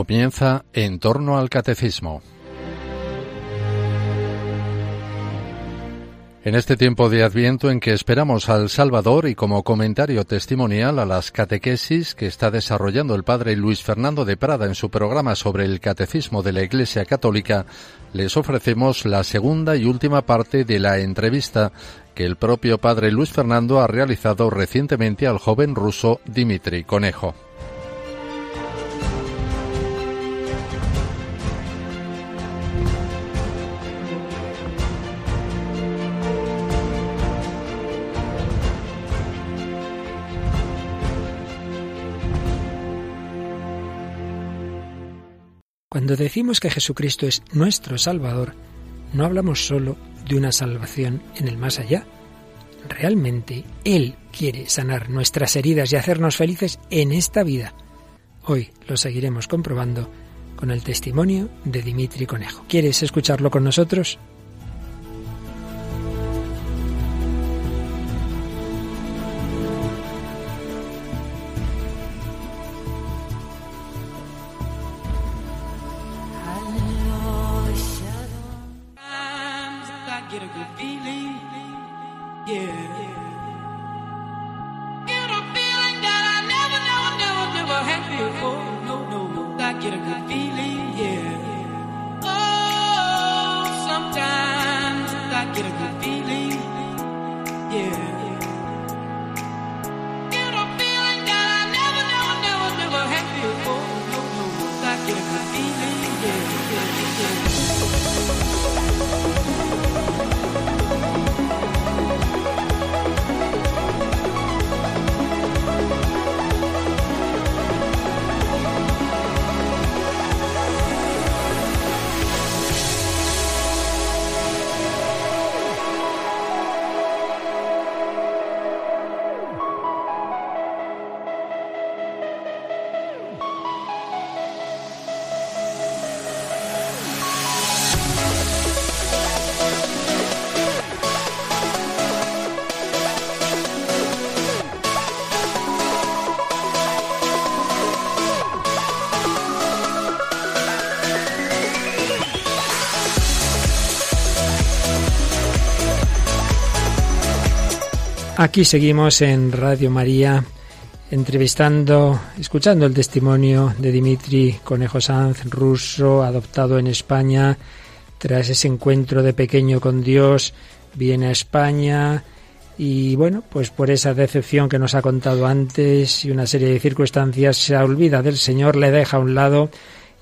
Comienza en torno al catecismo. En este tiempo de Adviento en que esperamos al Salvador y como comentario testimonial a las catequesis que está desarrollando el padre Luis Fernando de Prada en su programa sobre el catecismo de la Iglesia Católica, les ofrecemos la segunda y última parte de la entrevista que el propio padre Luis Fernando ha realizado recientemente al joven ruso Dimitri Conejo. Cuando decimos que Jesucristo es nuestro Salvador, no hablamos solo de una salvación en el más allá. Realmente Él quiere sanar nuestras heridas y hacernos felices en esta vida. Hoy lo seguiremos comprobando con el testimonio de Dimitri Conejo. ¿Quieres escucharlo con nosotros? Aquí seguimos en Radio María entrevistando, escuchando el testimonio de Dimitri Conejo Sanz, ruso, adoptado en España. Tras ese encuentro de pequeño con Dios, viene a España y bueno, pues por esa decepción que nos ha contado antes y una serie de circunstancias se olvida del Señor, le deja a un lado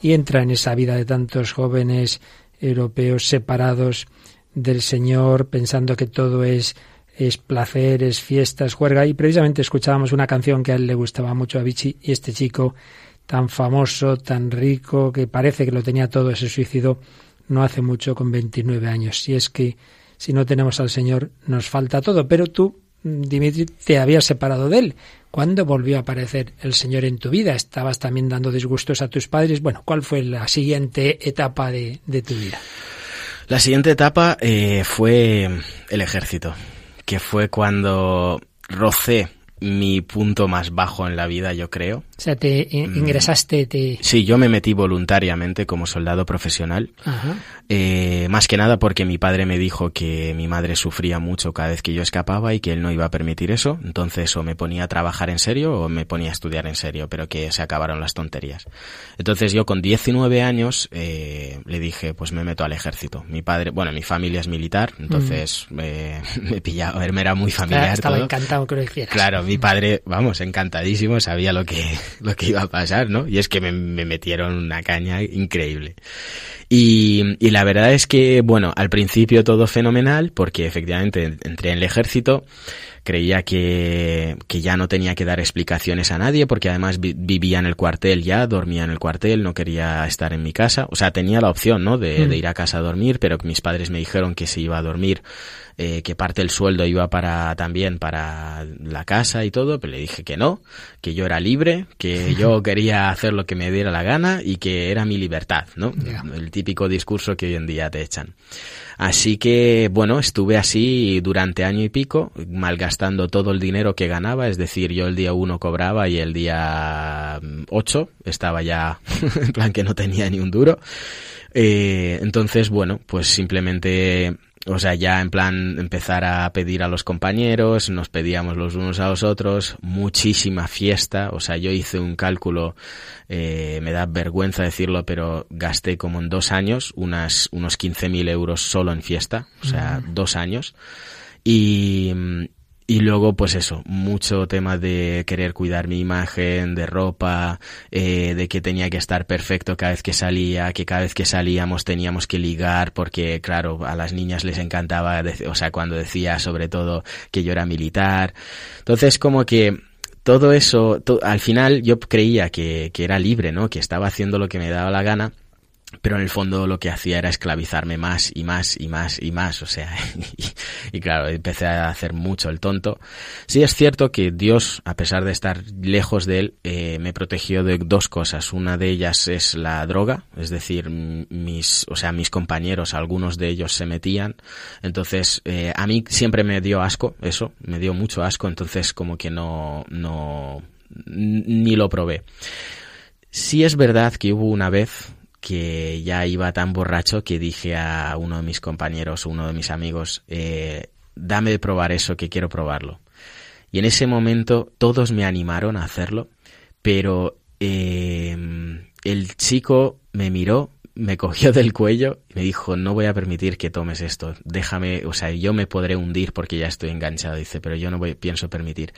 y entra en esa vida de tantos jóvenes europeos separados del Señor, pensando que todo es es placer, es fiesta, juerga. Y precisamente escuchábamos una canción que a él le gustaba mucho a Vichy y este chico tan famoso, tan rico, que parece que lo tenía todo, ese suicidio no hace mucho con 29 años. Si es que si no tenemos al Señor nos falta todo. Pero tú, Dimitri, te habías separado de él. ¿Cuándo volvió a aparecer el Señor en tu vida? ¿Estabas también dando disgustos a tus padres? Bueno, ¿cuál fue la siguiente etapa de, tu vida? La siguiente etapa eh, fue el ejército que fue cuando rocé mi punto más bajo en la vida, yo creo. O sea, te mm. ingresaste, te... Sí, yo me metí voluntariamente como soldado profesional. Eh, más que nada porque mi padre me dijo que mi madre sufría mucho cada vez que yo escapaba y que él no iba a permitir eso. Entonces o me ponía a trabajar en serio o me ponía a estudiar en serio, pero que se acabaron las tonterías. Entonces yo con 19 años eh, le dije, pues me meto al ejército. Mi padre, bueno, mi familia es militar, entonces mm. me pillaba, me era muy familiar. Estaba encantado que lo hicieras. Claro, mi padre, vamos, encantadísimo, sabía lo que lo que iba a pasar, ¿no? Y es que me, metieron una caña increíble. Y, y, la verdad es que, bueno, al principio todo fenomenal, porque efectivamente entré en el ejército, creía que, que ya no tenía que dar explicaciones a nadie, porque además vivía en el cuartel ya, dormía en el cuartel, no quería estar en mi casa. O sea, tenía la opción, ¿no? De, de mm. ir a casa a dormir, pero mis padres me dijeron que si iba a dormir eh, que parte del sueldo iba para también para la casa y todo, pero le dije que no, que yo era libre, que yo quería hacer lo que me diera la gana y que era mi libertad, ¿no? El típico discurso que hoy en día te echan. Así que, bueno, estuve así durante año y pico, malgastando gastando todo el dinero que ganaba, es decir, yo el día uno cobraba y el día 8 estaba ya en plan que no tenía ni un duro. Eh, entonces, bueno, pues simplemente o sea, ya en plan empezar a pedir a los compañeros, nos pedíamos los unos a los otros, muchísima fiesta, o sea, yo hice un cálculo, eh, me da vergüenza decirlo, pero gasté como en dos años unas, unos 15.000 euros solo en fiesta, o sea, dos años. Y, y luego, pues eso, mucho tema de querer cuidar mi imagen, de ropa, eh, de que tenía que estar perfecto cada vez que salía, que cada vez que salíamos teníamos que ligar, porque claro, a las niñas les encantaba, o sea, cuando decía sobre todo que yo era militar. Entonces, como que todo eso, al final yo creía que, que era libre, ¿no? Que estaba haciendo lo que me daba la gana pero en el fondo lo que hacía era esclavizarme más y más y más y más, o sea, y, claro, empecé a hacer mucho el tonto. Sí es cierto que Dios, a pesar de estar lejos de él, eh, me protegió de dos cosas. Una de ellas es la droga, es decir, mis, o sea, mis compañeros, algunos de ellos se metían, entonces eh, a mí siempre me dio asco eso, me dio mucho asco, entonces como que no, no, ni lo probé. Sí es verdad que hubo una vez que ya iba tan borracho que dije a uno de mis compañeros, uno de mis amigos, eh, dame de probar eso, que quiero probarlo. Y en ese momento todos me animaron a hacerlo, pero eh, el chico me miró, me cogió del cuello y me dijo, no voy a permitir que tomes esto, déjame, o sea, yo me podré hundir porque ya estoy enganchado, dice, pero yo no voy, pienso permitir.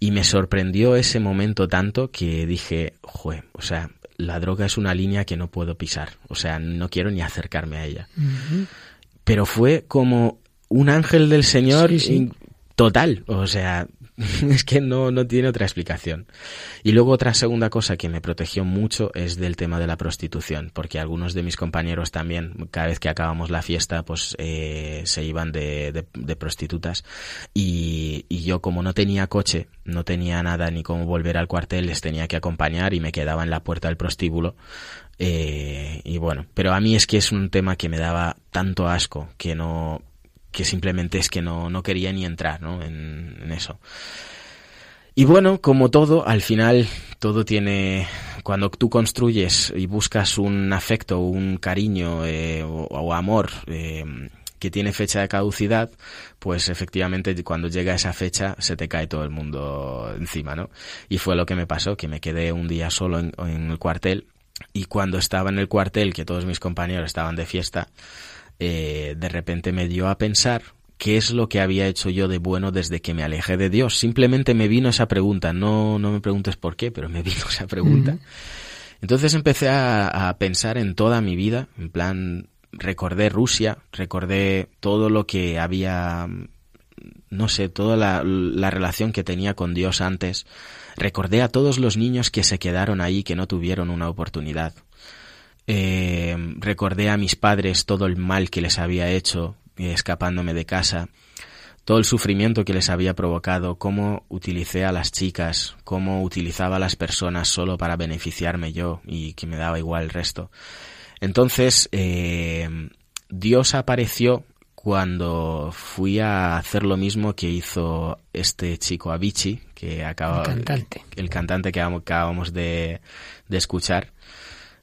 Y me sorprendió ese momento tanto que dije, jue, o sea, la droga es una línea que no puedo pisar, o sea, no quiero ni acercarme a ella. Pero fue como un ángel del Señor total, o sea, es que no, no tiene otra explicación. Y luego otra segunda cosa que me protegió mucho es del tema de la prostitución, porque algunos de mis compañeros también, cada vez que acabamos la fiesta, pues eh, se iban de, prostitutas. Y, y, yo como no tenía coche, no tenía nada ni cómo volver al cuartel, les tenía que acompañar y me quedaba en la puerta del prostíbulo. Eh, y bueno, pero a mí es que es un tema que me daba tanto asco que no, que simplemente es que no, no quería ni entrar ¿no? en, eso. Y bueno, como todo, al final todo tiene, cuando tú construyes y buscas un afecto, un cariño eh, o, amor eh, que tiene fecha de caducidad, pues efectivamente cuando llega esa fecha se te cae todo el mundo encima, ¿no? Y fue lo que me pasó, que me quedé un día solo en el cuartel y cuando estaba en el cuartel, que todos mis compañeros estaban de fiesta, eh, de repente me dio a pensar qué es lo que había hecho yo de bueno desde que me alejé de Dios. Simplemente me vino esa pregunta, no, no me preguntes por qué, pero me vino esa pregunta. Entonces empecé a, pensar en toda mi vida, en plan, recordé Rusia, recordé todo lo que había, no sé, toda la, la relación que tenía con Dios antes, recordé a todos los niños que se quedaron ahí, que no tuvieron una oportunidad. Eh, recordé a mis padres todo el mal que les había hecho eh, escapándome de casa, todo el sufrimiento que les había provocado, cómo utilicé a las chicas, cómo utilizaba a las personas solo para beneficiarme yo y que me daba igual el resto. Entonces, eh, Dios apareció cuando fui a hacer lo mismo que hizo este chico Avicii, que acaba, el cantante, el cantante que acabamos de, de escuchar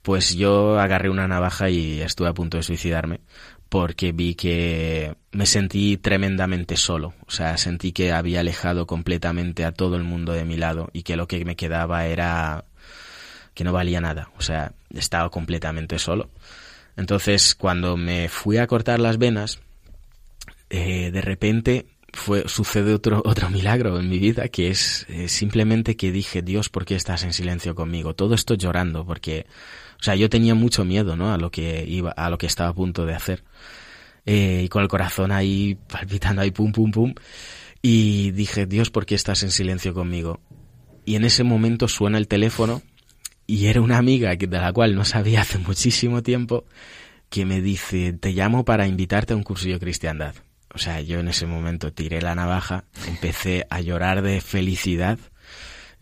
pues yo agarré una navaja y estuve a punto de suicidarme porque vi que me sentí tremendamente solo, o sea, sentí que había alejado completamente a todo el mundo de mi lado y que lo que me quedaba era que no valía nada, o sea, estaba completamente solo. Entonces, cuando me fui a cortar las venas, eh, de repente fue sucede otro otro milagro en mi vida que es eh, simplemente que dije Dios por qué estás en silencio conmigo todo esto llorando porque o sea, yo tenía mucho miedo, ¿no? A lo que iba, a lo que estaba a punto de hacer. Eh, y con el corazón ahí palpitando ahí pum pum pum. Y dije, Dios, ¿por qué estás en silencio conmigo? Y en ese momento suena el teléfono y era una amiga de la cual no sabía hace muchísimo tiempo que me dice, te llamo para invitarte a un cursillo de cristiandad. O sea, yo en ese momento tiré la navaja, empecé a llorar de felicidad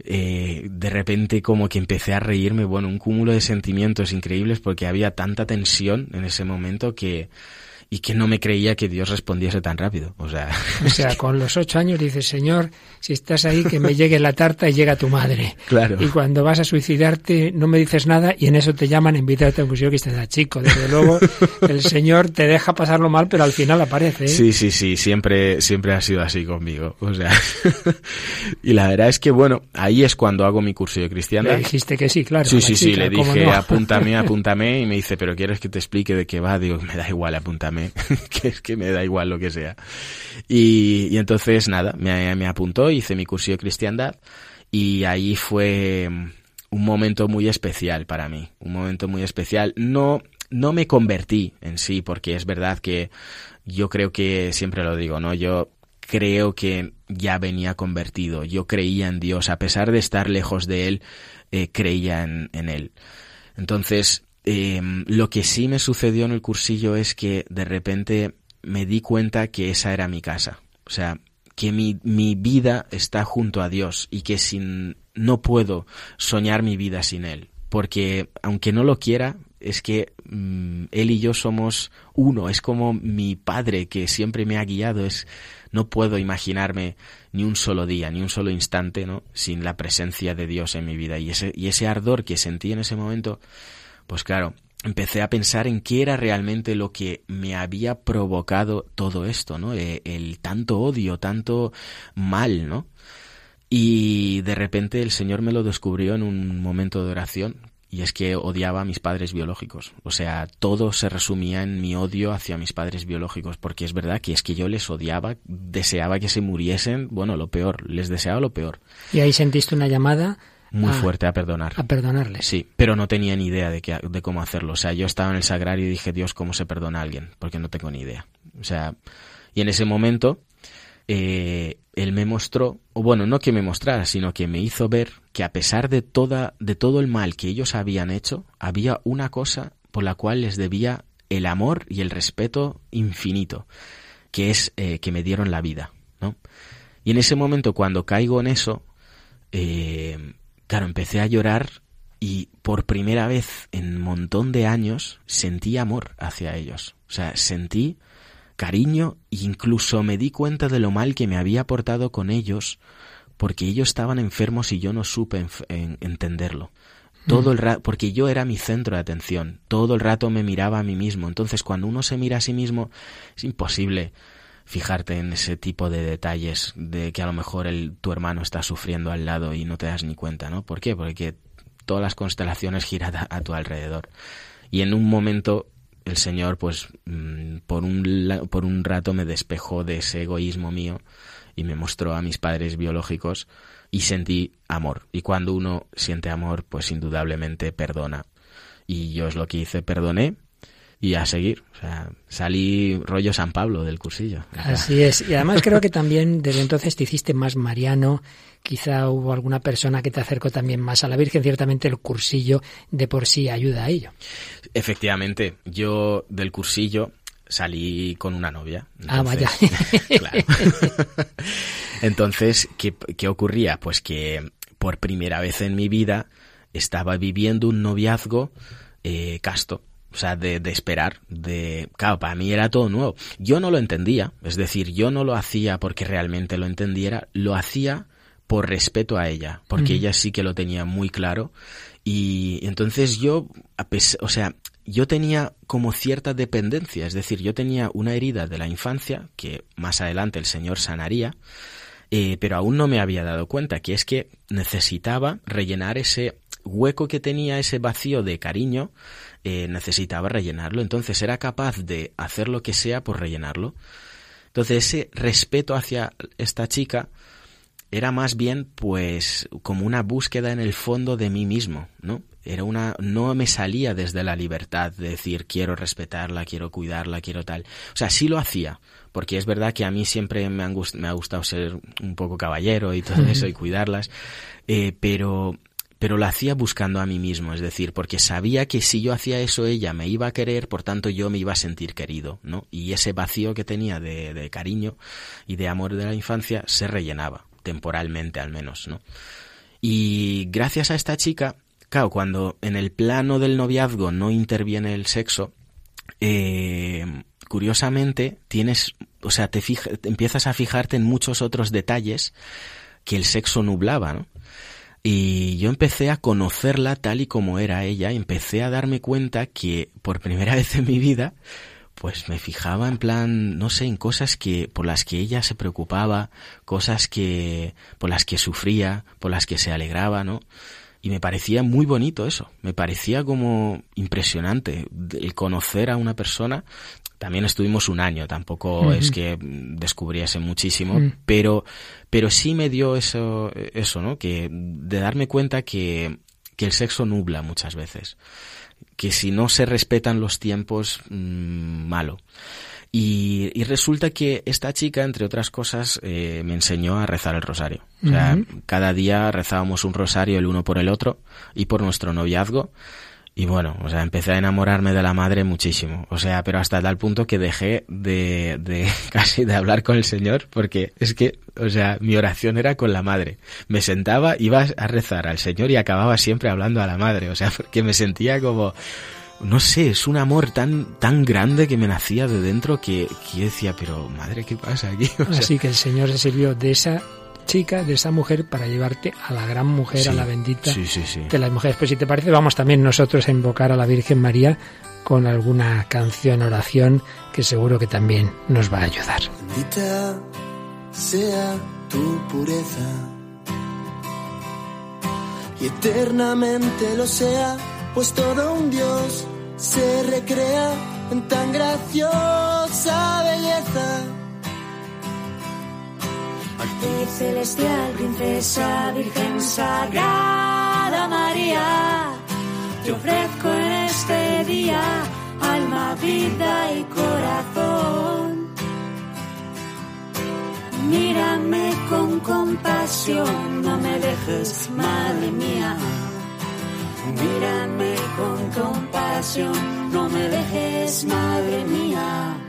eh, de repente como que empecé a reírme, bueno, un cúmulo de sentimientos increíbles porque había tanta tensión en ese momento que y que no me creía que Dios respondiese tan rápido. O sea, o sea con los ocho años dices, Señor, si estás ahí, que me llegue la tarta y llega tu madre. Claro. Y cuando vas a suicidarte, no me dices nada y en eso te llaman a invitarte a un cursillo que estás chico. Desde luego, el Señor te deja pasarlo mal, pero al final aparece. ¿eh? Sí, sí, sí, siempre, siempre ha sido así conmigo. O sea, y la verdad es que, bueno, ahí es cuando hago mi curso de cristiana. Le dijiste que sí, claro. Sí, sí, sí, le dije, apúntame, apúntame, y me dice, pero ¿quieres que te explique de qué va? Digo, me da igual, apúntame, que es que me da igual lo que sea. Y, entonces, nada, me, me apuntó, hice mi curso de cristiandad, y ahí fue un momento muy especial para mí, un momento muy especial. No, no me convertí en sí, porque es verdad que yo creo que, siempre lo digo, ¿no? Yo creo que ya venía convertido, yo creía en Dios, a pesar de estar lejos de Él, eh, creía en, en, Él. Entonces, eh, lo que sí me sucedió en el cursillo es que de repente me di cuenta que esa era mi casa. O sea, que mi, mi vida está junto a Dios y que sin, no puedo soñar mi vida sin Él. Porque aunque no lo quiera, es que mm, Él y yo somos uno. Es como mi Padre que siempre me ha guiado. Es, no puedo imaginarme ni un solo día, ni un solo instante, ¿no? Sin la presencia de Dios en mi vida. Y ese, y ese ardor que sentí en ese momento, pues claro, empecé a pensar en qué era realmente lo que me había provocado todo esto, ¿no? El, el tanto odio, tanto mal, ¿no? Y de repente el Señor me lo descubrió en un momento de oración, y es que odiaba a mis padres biológicos. O sea, todo se resumía en mi odio hacia mis padres biológicos, porque es verdad que es que yo les odiaba, deseaba que se muriesen, bueno, lo peor, les deseaba lo peor. Y ahí sentiste una llamada muy fuerte a perdonar. A perdonarles. Sí, pero no tenía ni idea de, que, de cómo hacerlo. O sea, yo estaba en el sagrario y dije, Dios, ¿cómo se perdona a alguien? Porque no tengo ni idea. O sea, y en ese momento eh, él me mostró, o bueno, no que me mostrara, sino que me hizo ver que a pesar de toda, de todo el mal que ellos habían hecho, había una cosa por la cual les debía el amor y el respeto infinito, que es eh, que me dieron la vida, ¿no? Y en ese momento, cuando caigo en eso, eh, claro, empecé a llorar y por primera vez en un montón de años sentí amor hacia ellos. O sea, sentí cariño e incluso me di cuenta de lo mal que me había portado con ellos porque ellos estaban enfermos y yo no supe en, entenderlo. Todo el mm. rato, porque yo era mi centro de atención, todo el rato me miraba a mí mismo. Entonces, cuando uno se mira a sí mismo, es imposible fijarte en ese tipo de detalles de que a lo mejor tu hermano está sufriendo al lado y no te das ni cuenta, ¿no? ¿Por qué? Porque todas las constelaciones giran a tu alrededor. Y en un momento el Señor, pues, mm, por un, por un rato me despejó de ese egoísmo mío y me mostró a mis padres biológicos y sentí amor. Y cuando uno siente amor, pues indudablemente perdona. Y yo es lo que hice, perdoné y a seguir. O sea, salí rollo San Pablo del cursillo. Así es. Y además creo que también desde entonces te hiciste más mariano. Quizá hubo alguna persona que te acercó también más a la Virgen. Ciertamente el cursillo de por sí ayuda a ello. Efectivamente. Yo del cursillo salí con una novia. ah, vaya. claro. Entonces, ¿qué, ¿qué ocurría? Pues que por primera vez en mi vida estaba viviendo un noviazgo eh, casto o sea, de, de, esperar, de... Claro, para mí era todo nuevo. Yo no lo entendía, es decir, yo no lo hacía porque realmente lo entendiera, lo hacía por respeto a ella, porque ella sí que lo tenía muy claro. Y entonces yo, o sea, yo tenía como cierta dependencia, es decir, yo tenía una herida de la infancia que más adelante el Señor sanaría, eh, pero aún no me había dado cuenta, que es que necesitaba rellenar ese hueco que tenía, ese vacío de cariño, eh, necesitaba rellenarlo. Entonces era capaz de hacer lo que sea por rellenarlo. Entonces ese respeto hacia esta chica era más bien pues como una búsqueda en el fondo de mí mismo, ¿no? Era una no me salía desde la libertad de decir quiero respetarla, quiero cuidarla, quiero tal. O sea, sí lo hacía, porque es verdad que a mí siempre me, han me ha gustado ser un poco caballero y todo eso y cuidarlas, eh, pero pero lo hacía buscando a mí mismo, es decir, porque sabía que si yo hacía eso ella me iba a querer, por tanto yo me iba a sentir querido, ¿no? Y ese vacío que tenía de, cariño y de amor de la infancia se rellenaba, temporalmente al menos, ¿no? Y gracias a esta chica, claro, cuando en el plano del noviazgo no interviene el sexo, eh, curiosamente tienes, o sea, te, empiezas a fijarte en muchos otros detalles que el sexo nublaba, ¿no? Y yo empecé a conocerla tal y como era ella, empecé a darme cuenta que por primera vez en mi vida, pues me fijaba en plan, no sé, en cosas que, por las que ella se preocupaba, cosas que, por las que sufría, por las que se alegraba, ¿no? Y me parecía muy bonito eso, me parecía como impresionante el conocer a una persona. También estuvimos un año, tampoco es que descubriese muchísimo, mm. pero, pero sí me dio eso, eso, ¿no? Que de darme cuenta que, que el sexo nubla muchas veces, que si no se respetan los tiempos, mmm, malo. Y, y, resulta que esta chica, entre otras cosas, eh, me enseñó a rezar el rosario. O sea, cada día rezábamos un rosario el uno por el otro y por nuestro noviazgo. Y bueno, o sea, empecé a enamorarme de la madre muchísimo. O sea, pero hasta tal punto que dejé de, de casi de hablar con el Señor porque es que, o sea, mi oración era con la madre. Me sentaba, iba a rezar al Señor y acababa siempre hablando a la madre. O sea, porque me sentía como, no sé, es un amor tan, tan grande que me nacía de dentro que, que decía, pero madre, ¿qué pasa aquí? Así que el Señor se sirvió de esa chica, de esa mujer, para llevarte a la gran mujer, a la bendita de las mujeres. Pues si te parece, vamos también nosotros a invocar a la Virgen María con alguna canción, oración, que seguro que también nos va a ayudar. Bendita sea tu pureza y eternamente lo sea pues todo un Dios se recrea en tan graciosa belleza. Actriz celestial, princesa, virgen sagrada María, te ofrezco en este día alma, vida y corazón. Mírame con compasión, no me dejes, madre mía. Mírame con compasión, no me dejes, madre mía.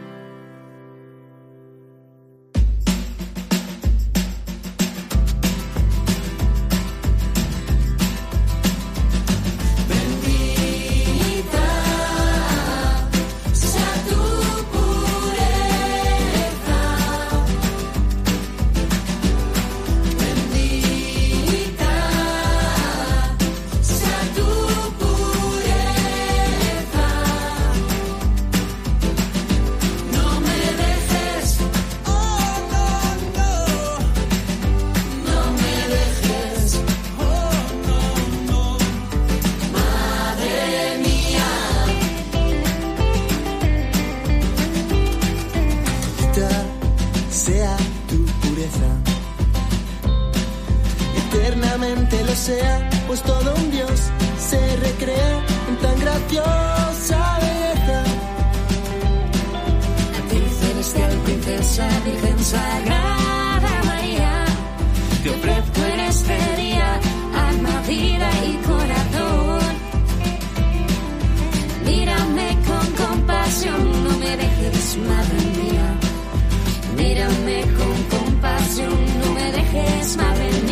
princesa, virgen sagrada María, te ofrezco en este día alma, vida y corazón. Mírame con compasión, no me dejes, madre mía. Mírame con compasión, no me dejes, madre mía.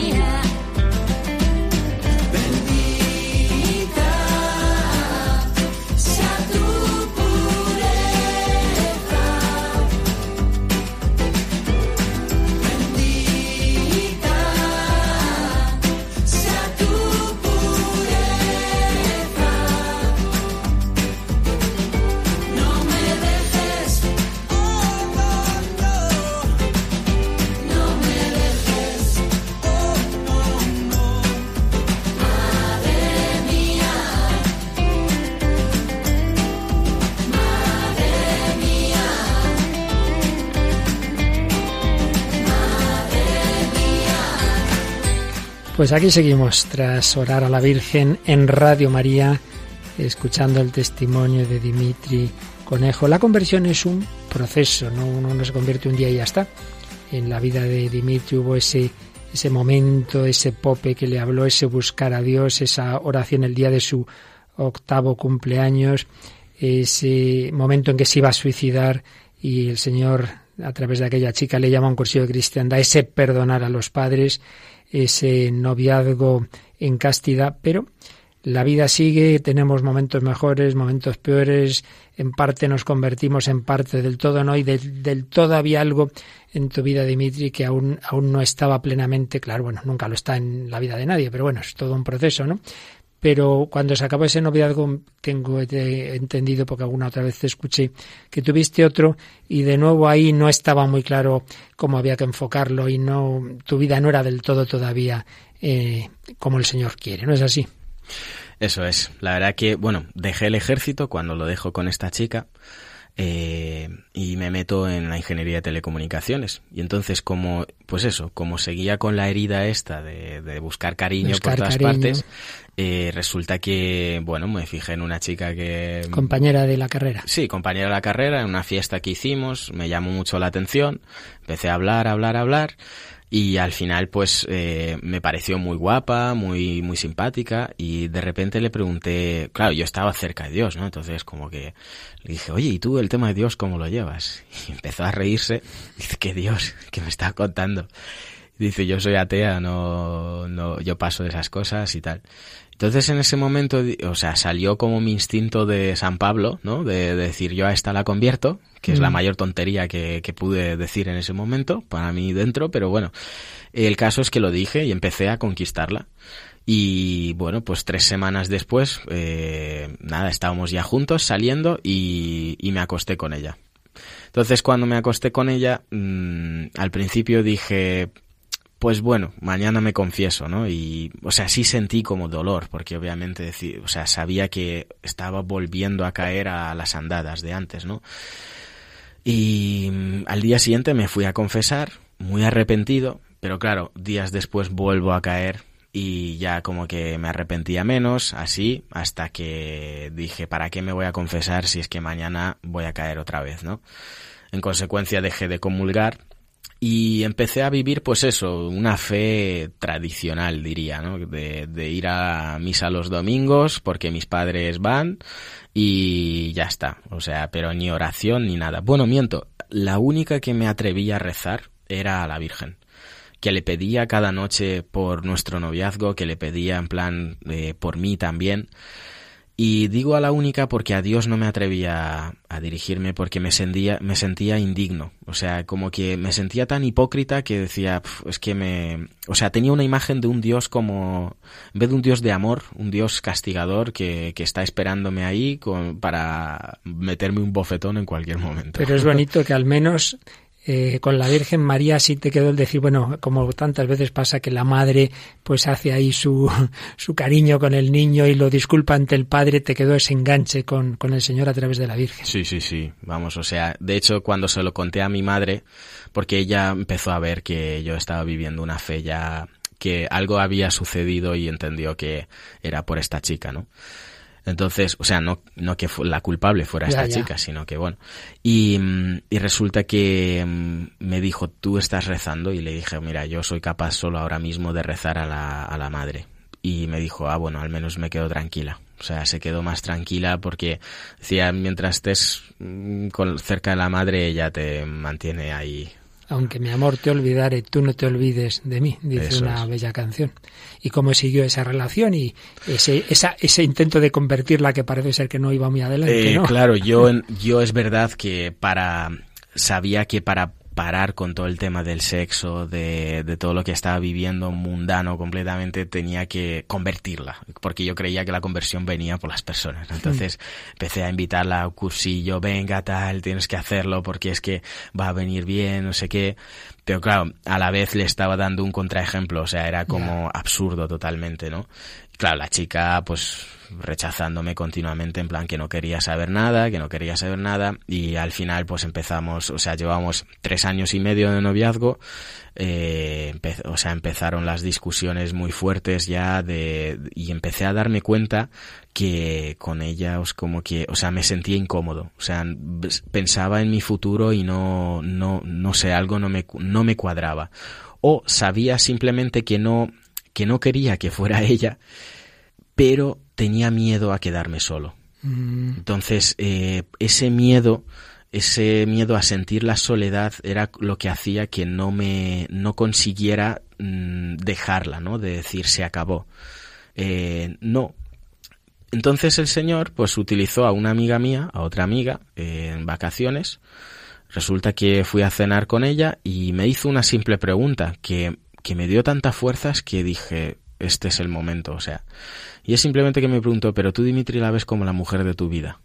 Pues aquí seguimos tras orar a la Virgen en Radio María, escuchando el testimonio de Dimitri Conejo. La conversión es un proceso, ¿no? uno no se convierte un día y ya está. En la vida de Dimitri hubo ese, ese momento, ese pope que le habló, ese buscar a Dios, esa oración el día de su octavo cumpleaños, ese momento en que se iba a suicidar y el Señor a través de aquella chica le llama un cursillo de cristiandad, ese perdonar a los padres, ese noviazgo en castidad, pero la vida sigue, tenemos momentos mejores, momentos peores, en parte nos convertimos en parte del todo, ¿no? Y del, todo había algo en tu vida, Dimitri, que aún, aún no estaba plenamente claro. Bueno, nunca lo está en la vida de nadie, pero bueno, es todo un proceso, ¿no? Pero cuando se acabó ese noviazgo, tengo entendido, porque alguna otra vez te escuché, que tuviste otro y de nuevo ahí no estaba muy claro cómo había que enfocarlo y no, tu vida no era del todo todavía eh, como el Señor quiere, ¿no es así? Eso es. La verdad que, bueno, dejé el ejército cuando lo dejo con esta chica eh, y me meto en la ingeniería de telecomunicaciones. Y entonces, como, pues eso, como seguía con la herida esta de, buscar cariño por todas partes, eh, resulta que, bueno, me fijé en una chica que... Compañera de la carrera. Sí, compañera de la carrera, en una fiesta que hicimos, me llamó mucho la atención, empecé a hablar, hablar, hablar y al final pues eh, me pareció muy guapa, muy muy simpática y de repente le pregunté, claro, yo estaba cerca de Dios, ¿no? Entonces como que le dije, oye, ¿y tú el tema de Dios cómo lo llevas? Y empezó a reírse, dice, ¿qué Dios? ¿Qué me está contando? Dice, yo soy atea, no, no, yo paso de esas cosas y tal. Entonces en ese momento, o sea, salió como mi instinto de San Pablo, ¿no? De, decir yo a esta la convierto, que es la mm. mayor tontería que, que, pude decir en ese momento, para mí dentro, pero bueno, el caso es que lo dije y empecé a conquistarla. Y bueno, pues tres semanas después, eh, nada, estábamos ya juntos saliendo y, y me acosté con ella. Entonces cuando me acosté con ella, mmm, al principio dije, pues bueno, mañana me confieso, ¿no? Y, o sea, sí sentí como dolor, porque obviamente, o sea, sabía que estaba volviendo a caer a las andadas de antes, ¿no? Y mm, al día siguiente me fui a confesar, muy arrepentido, pero claro, días después vuelvo a caer y ya como que me arrepentía menos, así, hasta que dije, ¿para qué me voy a confesar si es que mañana voy a caer otra vez, ¿no? En consecuencia dejé de comulgar y empecé a vivir, pues eso, una fe tradicional, diría, ¿no? De, ir a misa los domingos porque mis padres van y ya está. O sea, pero ni oración ni nada. Bueno, miento, la única que me atrevía a rezar era a la Virgen que le pedía cada noche por nuestro noviazgo, que le pedía en plan eh, por mí también. Y digo a la única porque a Dios no me atrevía a dirigirme porque me sentía, me sentía indigno. O sea, como que me sentía tan hipócrita que decía, es que me... O sea, tenía una imagen de un Dios como... En vez de un Dios de amor, un Dios castigador que, que está esperándome ahí con, para meterme un bofetón en cualquier momento. Pero es bonito que al menos eh, con la Virgen María sí te quedó el decir, bueno, como tantas veces pasa que la madre pues hace ahí su, su cariño con el niño y lo disculpa ante el padre, te quedó ese enganche con, con el Señor a través de la Virgen. Sí, sí, sí, vamos, o sea, de hecho cuando se lo conté a mi madre, porque ella empezó a ver que yo estaba viviendo una fe ya que algo había sucedido y entendió que era por esta chica, ¿no? Entonces, o sea, no, no que la culpable fuera esta chica, sino que bueno. Y, y resulta que mm, me dijo, tú estás rezando y le dije, mira, yo soy capaz solo ahora mismo de rezar a la, a la madre. Y me dijo, ah, bueno, al menos me quedo tranquila. O sea, se quedó más tranquila porque decía, mientras estés mm, con, cerca de la madre, ella te mantiene ahí aunque mi amor te olvidare, tú no te olvides de mí, dice una bella canción. Y cómo siguió esa relación y ese, esa, ese intento de convertirla que parece ser que no iba muy adelante. Eh, claro, yo, yo es verdad que para sabía que para parar con todo el tema del sexo, de, de, todo lo que estaba viviendo mundano completamente, tenía que convertirla, porque yo creía que la conversión venía por las personas. Entonces empecé a invitarla a un cursillo, venga tal, tienes que hacerlo porque es que va a venir bien, no sé qué. Pero claro, a la vez le estaba dando un contraejemplo, o sea, era como absurdo totalmente, ¿no? Claro, la chica, pues rechazándome continuamente en plan que no quería saber nada, que no quería saber nada y al final pues empezamos, o sea, llevamos tres años y medio de noviazgo, eh, o sea, empezaron las discusiones muy fuertes ya de, y empecé a darme cuenta que con ella, os como que, o sea, me sentía incómodo, o sea, pensaba en mi futuro y no, no, no sé, algo no me, no me cuadraba. O sabía simplemente que no, que no quería que fuera ella, pero tenía miedo a quedarme solo. Mm. Entonces, eh, ese miedo, ese miedo a sentir la soledad era lo que hacía que no me, no consiguiera mm, dejarla, ¿no? De decir se acabó. Eh, no, entonces el señor pues utilizó a una amiga mía, a otra amiga, en vacaciones. Resulta que fui a cenar con ella y me hizo una simple pregunta que, que me dio tantas fuerzas que dije, este es el momento, o sea. Y es simplemente que me preguntó, pero tú Dimitri la ves como la mujer de tu vida.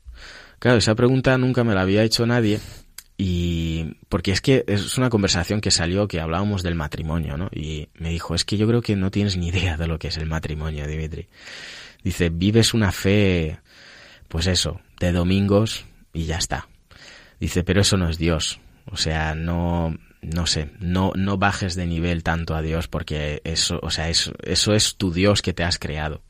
Claro, esa pregunta nunca me la había hecho nadie y porque es que es una conversación que salió que hablábamos del matrimonio, ¿no? Y me dijo, es que yo creo que no tienes ni idea de lo que es el matrimonio, Dimitri. Dice, vives una fe, pues eso, de domingos y ya está. Dice, pero eso no es Dios. O sea, no, no sé, no, no bajes de nivel tanto a Dios porque eso, o sea, eso, eso es tu Dios que te has creado.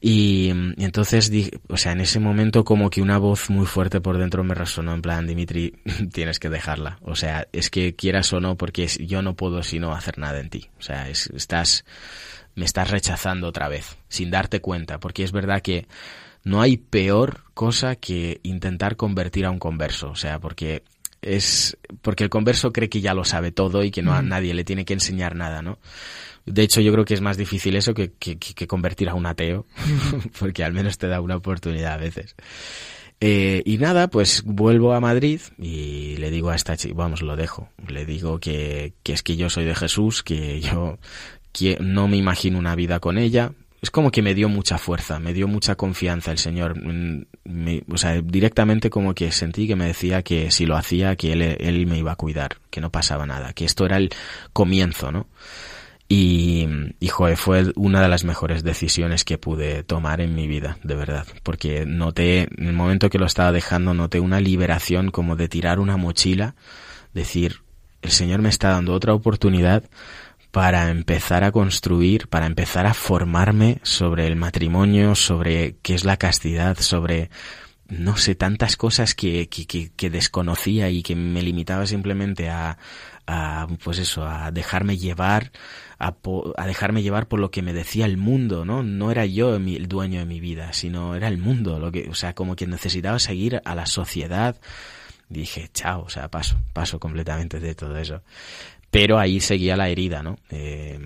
Y, entonces, o sea, en ese momento como que una voz muy fuerte por dentro me resonó en plan, Dimitri, tienes que dejarla. O sea, es que quieras o no, porque yo no puedo sino hacer nada en ti. O sea, estás, me estás rechazando otra vez, sin darte cuenta, porque es verdad que no hay peor cosa que intentar convertir a un converso. O sea, porque es, porque el converso cree que ya lo sabe todo y que no a mm. nadie le tiene que enseñar nada, ¿no? De hecho, yo creo que es más difícil eso que, que, convertir a un ateo, porque al menos te da una oportunidad a veces. Eh, y nada, pues vuelvo a Madrid y le digo a esta chica, vamos, lo dejo. Le digo que, que es que yo soy de Jesús, que yo que no me imagino una vida con ella. Es como que me dio mucha fuerza, me dio mucha confianza el Señor. Mm, o sea, directamente como que sentí que me decía que si lo hacía, que él, me iba a cuidar, que no pasaba nada, que esto era el comienzo, ¿no? Y, y fue una de las mejores decisiones que pude tomar en mi vida, de verdad. Porque noté, en el momento que lo estaba dejando, noté una liberación como de tirar una mochila, decir, el Señor me está dando otra oportunidad para empezar a construir, para empezar a formarme sobre el matrimonio, sobre qué es la castidad, sobre no sé, tantas cosas que, que, que, desconocía y que me limitaba simplemente a, a pues eso, a dejarme llevar, a, a, dejarme llevar por lo que me decía el mundo, ¿no? No era yo el dueño de mi vida, sino era el mundo, lo que, o sea, como que necesitaba seguir a la sociedad. Dije, chao, o sea, paso, paso completamente de todo eso. Pero ahí seguía la herida, ¿no? Eh,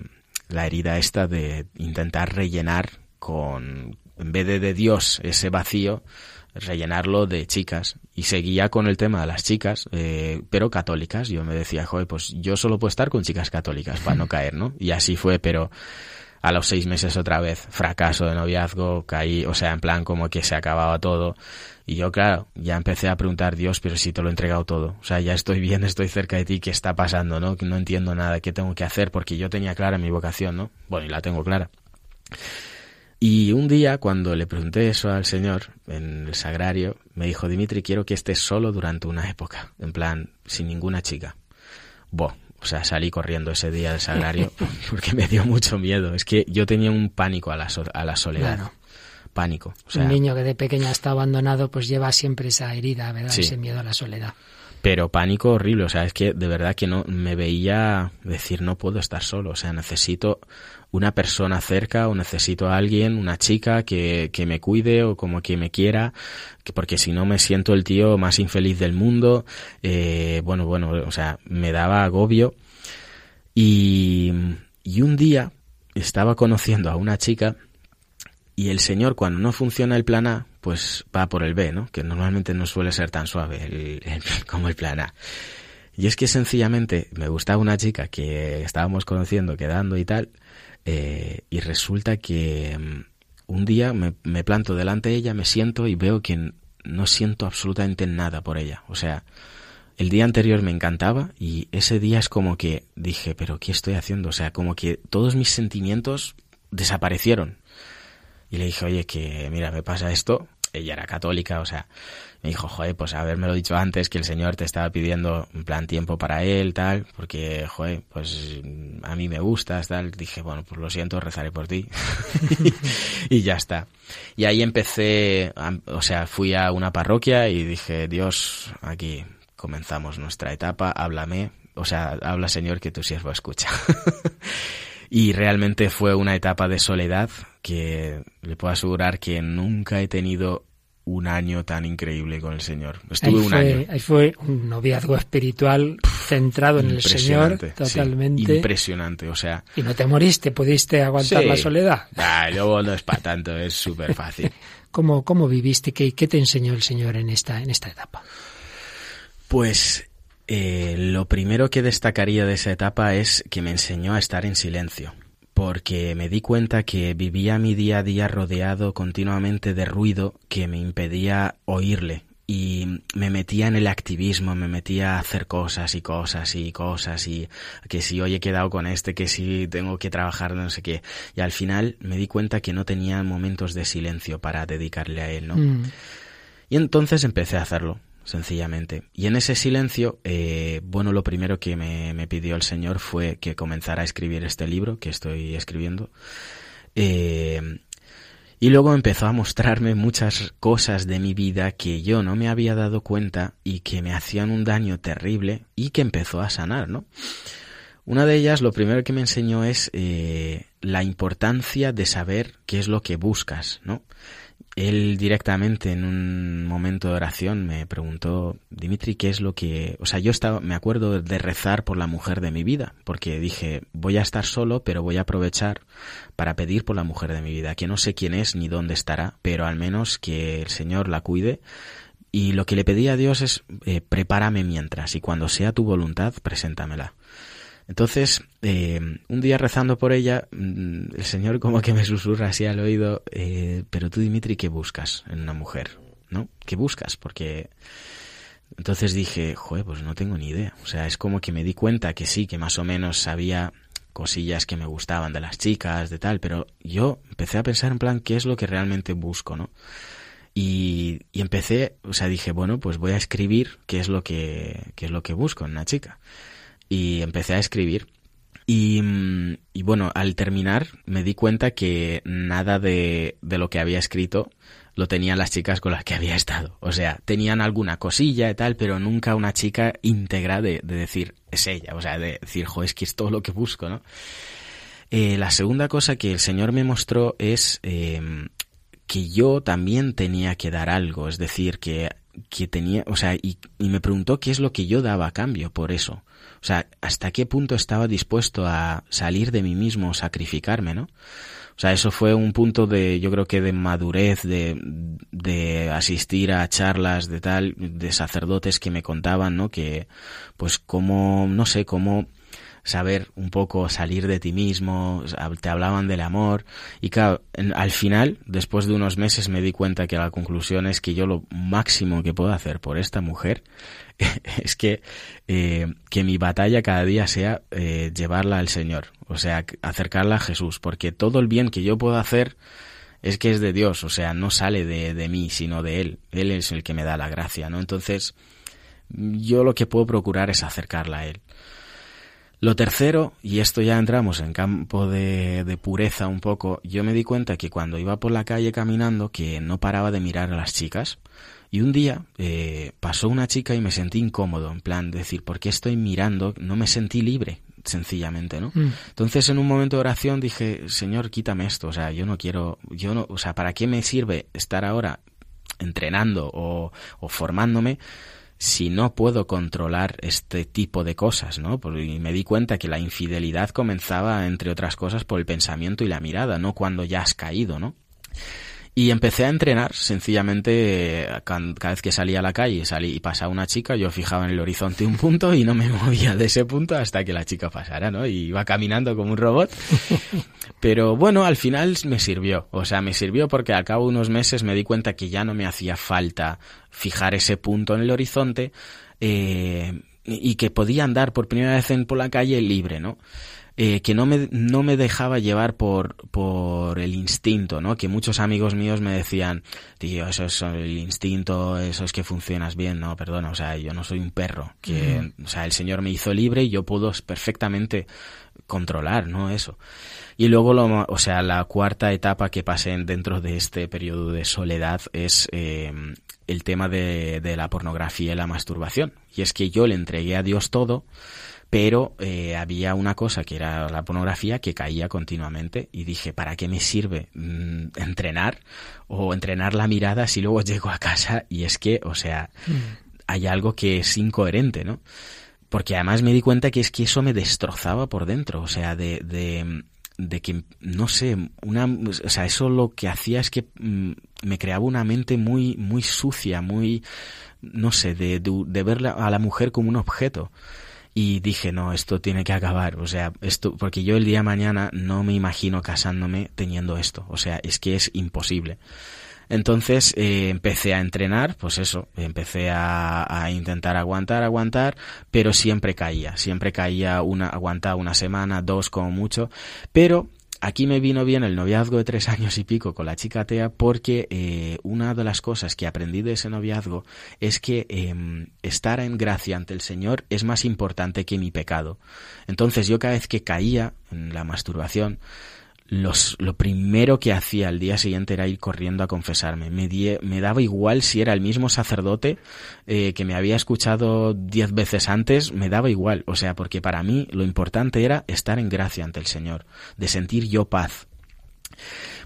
la herida esta de intentar rellenar con, en vez de de Dios ese vacío, rellenarlo de chicas y seguía con el tema de las chicas, eh, pero católicas. Yo me decía, joder, pues yo solo puedo estar con chicas católicas para no caer, ¿no? Y así fue, pero a los seis meses otra vez, fracaso de noviazgo, caí, o sea, en plan como que se acababa todo. Y yo, claro, ya empecé a preguntar, Dios, pero si te lo he entregado todo. O sea, ya estoy bien, estoy cerca de ti, ¿qué está pasando, no? Que no entiendo nada, ¿qué tengo que hacer? Porque yo tenía clara mi vocación, ¿no? Bueno, y la tengo clara. Y un día, cuando le pregunté eso al Señor en el sagrario, me dijo, Dimitri, quiero que estés solo durante una época, en plan, sin ninguna chica. Bo, o sea, salí corriendo ese día del sagrario porque me dio mucho miedo. Es que yo tenía un pánico a la, a la soledad. Pánico. un niño que de pequeña está abandonado, pues lleva siempre esa herida, ¿verdad? Ese miedo a la soledad pero pánico horrible, o sea, es que de verdad que no me veía decir no puedo estar solo, o sea, necesito una persona cerca o necesito a alguien, una chica que, que me cuide o como que me quiera, que porque si no me siento el tío más infeliz del mundo, eh, bueno, bueno, o sea, me daba agobio. Y, y un día estaba conociendo a una chica y el señor cuando no funciona el plan A, pues va por el B, ¿no? Que normalmente no suele ser tan suave como el plan A. Y es que sencillamente me gustaba una chica que estábamos conociendo, quedando y tal, eh, y resulta que mm, un día me, me, planto delante de ella, me siento y veo que no siento absolutamente nada por ella. O sea, el día anterior me encantaba y ese día es como que dije, pero ¿qué estoy haciendo? O sea, como que todos mis sentimientos desaparecieron. Y le dije, oye, que mira, me pasa esto. Ella era católica, o sea, me dijo, joder, pues haberme lo dicho antes, que el Señor te estaba pidiendo en plan tiempo para él, tal, porque, joder, pues a mí me gustas, tal. Dije, bueno, pues lo siento, rezaré por ti. y ya está. Y ahí empecé, o sea, fui a una parroquia y dije, Dios, aquí comenzamos nuestra etapa, háblame, o sea, habla Señor que tu siervo escucha. Y realmente fue una etapa de soledad que le puedo asegurar que nunca he tenido un año tan increíble con el Señor. Estuve un año. Ahí fue un noviazgo espiritual centrado en el Señor totalmente. impresionante, o sea. Y no te moriste, pudiste aguantar la soledad. Ah, luego no es para tanto, es súper fácil. ¿Cómo, ¿Cómo viviste? ¿Qué, ¿Qué te enseñó el Señor en esta, en esta etapa? Pues eh, lo primero que destacaría de esa etapa es que me enseñó a estar en silencio porque me di cuenta que vivía mi día a día rodeado continuamente de ruido que me impedía oírle y me metía en el activismo, me metía a hacer cosas y cosas y cosas y que si hoy he quedado con este, que si tengo que trabajar no sé qué. Y al final me di cuenta que no tenía momentos de silencio para dedicarle a él, ¿no? Mm. Y entonces empecé a hacerlo sencillamente. Y en ese silencio, eh, bueno, lo primero que me, me, pidió el Señor fue que comenzara a escribir este libro que estoy escribiendo. Eh, y luego empezó a mostrarme muchas cosas de mi vida que yo no me había dado cuenta y que me hacían un daño terrible y que empezó a sanar, ¿no? Una de ellas, lo primero que me enseñó es eh, la importancia de saber qué es lo que buscas, ¿no? Él directamente en un momento de oración me preguntó, Dimitri, ¿qué es lo que... O sea, yo estaba, me acuerdo de rezar por la mujer de mi vida, porque dije, voy a estar solo, pero voy a aprovechar para pedir por la mujer de mi vida, que no sé quién es ni dónde estará, pero al menos que el Señor la cuide. Y lo que le pedí a Dios es, eh, prepárame mientras, y cuando sea tu voluntad, preséntamela. Entonces, eh, un día rezando por ella, mm, el Señor como que me susurra así al oído, eh, pero tú Dimitri, ¿qué buscas en una mujer? ¿No? ¿Qué buscas? Porque entonces dije, joder, pues no tengo ni idea. O sea, es como que me di cuenta que sí, que más o menos sabía cosillas que me gustaban de las chicas, de tal, pero yo empecé a pensar en plan, ¿qué es lo que realmente busco, no? Y, y empecé, o sea, dije, bueno, pues voy a escribir qué es lo que, qué es lo que busco en una chica y empecé a escribir. Y, bueno, al terminar me di cuenta que nada de, de, lo que había escrito lo tenían las chicas con las que había estado. O sea, tenían alguna cosilla y tal, pero nunca una chica íntegra de, de decir, es ella. O sea, de decir, jo, es que es todo lo que busco, ¿no? Eh, la segunda cosa que el Señor me mostró es eh, que yo también tenía que dar algo. Es decir, que, que tenía, o sea, y me preguntó qué es lo que yo daba a cambio por eso. O sea, hasta qué punto estaba dispuesto a salir de mí mismo, sacrificarme, ¿no? O sea, eso fue un punto de, yo creo que de madurez, de, de asistir a charlas de tal, de sacerdotes que me contaban, ¿no? Que, pues, cómo, no sé, cómo saber un poco salir de ti mismo, te hablaban del amor y claro, al final, después de unos meses me di cuenta que la conclusión es que yo lo máximo que puedo hacer por esta mujer es que, eh, que mi batalla cada día sea eh, llevarla al Señor, o sea, acercarla a Jesús, porque todo el bien que yo puedo hacer es que es de Dios, o sea, no sale de, de mí, sino de Él. Él es el que me da la gracia, ¿no? Entonces, yo lo que puedo procurar es acercarla a Él. Lo tercero, y esto ya entramos en campo de, de, pureza un poco, yo me di cuenta que cuando iba por la calle caminando que no paraba de mirar a las chicas. Y un día eh, pasó una chica y me sentí incómodo, en plan, decir, ¿por qué estoy mirando? No me sentí libre, sencillamente, ¿no? Mm. Entonces en un momento de oración dije, Señor, quítame esto, o sea, yo no quiero, yo no, o sea, ¿para qué me sirve estar ahora entrenando o, o formándome si no puedo controlar este tipo de cosas, ¿no? Y me di cuenta que la infidelidad comenzaba, entre otras cosas, por el pensamiento y la mirada, no cuando ya has caído, ¿no? Y empecé a entrenar, sencillamente, cada vez que salía a la calle salí, y pasaba una chica, yo fijaba en el horizonte un punto y no me movía de ese punto hasta que la chica pasara, ¿no? Y iba caminando como un robot. Pero bueno, al final me sirvió. O sea, me sirvió porque al cabo de unos meses me di cuenta que ya no me hacía falta fijar ese punto en el horizonte eh, y que podía andar por primera vez en, por la calle libre, ¿no? Eh, que no me, no me dejaba llevar por, por el instinto, ¿no? Que muchos amigos míos me decían, tío, eso es el instinto, eso es que funcionas bien, no, perdona, o sea, yo no soy un perro, que, o sea, el Señor me hizo libre y yo puedo perfectamente controlar, ¿no? Eso. Y luego, lo, o sea, la cuarta etapa que pasé dentro de este periodo de soledad es eh, el tema de, de la pornografía y la masturbación. Y es que yo le entregué a Dios todo, pero eh, había una cosa que era la pornografía que caía continuamente y dije, ¿para qué me sirve mm, entrenar o entrenar la mirada si luego llego a casa y es que, o sea, mm. hay algo que es incoherente, ¿no? porque además me di cuenta que es que eso me destrozaba por dentro, o sea, de, de, de que, no sé, una, o sea, eso lo que hacía es que mm, me creaba una mente muy, muy sucia, muy, no sé, de, de, de ver a la mujer como un objeto y dije, no, esto tiene que acabar, o sea, esto, porque yo el día mañana no me imagino casándome teniendo esto, o sea, es que es imposible. Entonces eh, empecé a entrenar, pues eso, empecé a, a, intentar aguantar, aguantar, pero siempre caía, siempre caía una, aguantaba una semana, dos como mucho, pero aquí me vino bien el noviazgo de tres años y pico con la chica Tea porque eh, una de las cosas que aprendí de ese noviazgo es que eh, estar en gracia ante el Señor es más importante que mi pecado. Entonces yo cada vez que caía en la masturbación, lo primero que hacía al día siguiente era ir corriendo a confesarme. Me, daba igual si era el mismo sacerdote eh, que me había escuchado diez veces antes, me daba igual. O sea, porque para mí lo importante era estar en gracia ante el Señor, de sentir yo paz.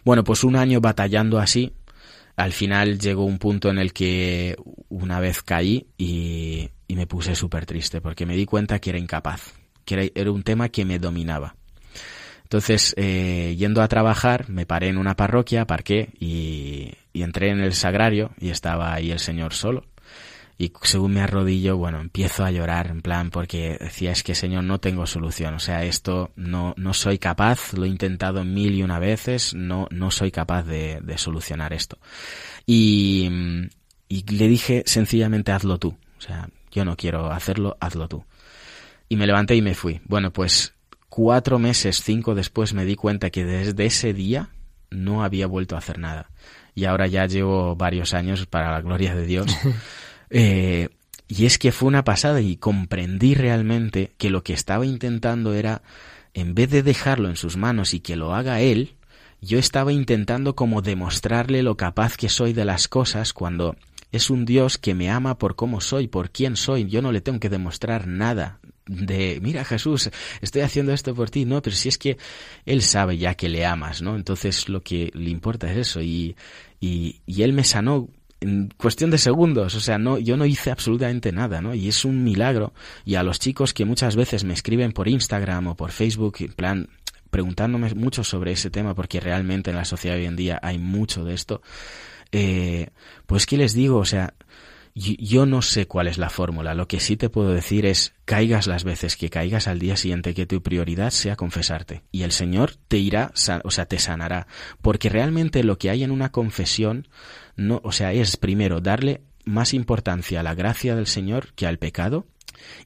Bueno, pues un año batallando así, al final llegó un punto en el que una vez caí y, me puse súper triste porque me di cuenta que era incapaz, que era un tema que me dominaba. Entonces, eh, yendo a trabajar, me paré en una parroquia, parqué y, y, entré en el sagrario y estaba ahí el Señor solo. Y según me arrodillo, bueno, empiezo a llorar, en plan, porque decía, es que Señor, no tengo solución. O sea, esto no, no soy capaz, lo he intentado mil y una veces, no, no soy capaz de, de solucionar esto. Y, y le dije sencillamente, hazlo tú. O sea, yo no quiero hacerlo, hazlo tú. Y me levanté y me fui. Bueno, pues cuatro meses, cinco después me di cuenta que desde ese día no había vuelto a hacer nada. Y ahora ya llevo varios años, para la gloria de Dios. eh, y es que fue una pasada y comprendí realmente que lo que estaba intentando era, en vez de dejarlo en sus manos y que lo haga él, yo estaba intentando como demostrarle lo capaz que soy de las cosas cuando es un Dios que me ama por cómo soy, por quién soy. Yo no le tengo que demostrar nada de, mira Jesús, estoy haciendo esto por ti. No, pero si es que Él sabe ya que le amas, ¿no? Entonces lo que le importa es eso. Y, y, y Él me sanó en cuestión de segundos, o sea, no, yo no hice absolutamente nada, ¿no? Y es un milagro. Y a los chicos que muchas veces me escriben por Instagram o por Facebook, en plan, preguntándome mucho sobre ese tema, porque realmente en la sociedad hoy en día hay mucho de esto, eh, pues ¿qué les digo? O sea, yo no sé cuál es la fórmula. Lo que sí te puedo decir es caigas las veces que caigas al día siguiente que tu prioridad sea confesarte y el Señor te irá, o sea, te sanará, porque realmente lo que hay en una confesión no, o sea, es primero darle más importancia a la gracia del Señor que al pecado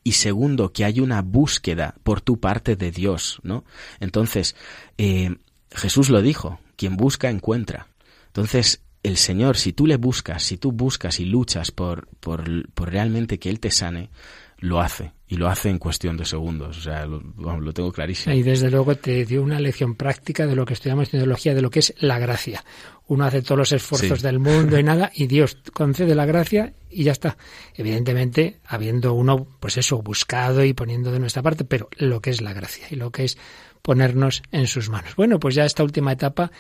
y segundo que hay una búsqueda por tu parte de Dios, ¿no? Entonces eh, Jesús lo dijo, quien busca encuentra. Entonces el Señor, si tú le buscas, si tú buscas y luchas por, por, por, realmente que Él te sane, lo hace. Y lo hace en cuestión de segundos. O sea, lo, lo, tengo clarísimo. Y desde luego te dio una lección práctica de lo que estudiamos en teología, de lo que es la gracia. Uno hace todos los esfuerzos sí. del mundo y nada, y Dios concede la gracia y ya está. Evidentemente, habiendo uno, pues eso, buscado y poniendo de nuestra parte, pero lo que es la gracia y lo que es ponernos en sus manos. Bueno, pues ya esta última etapa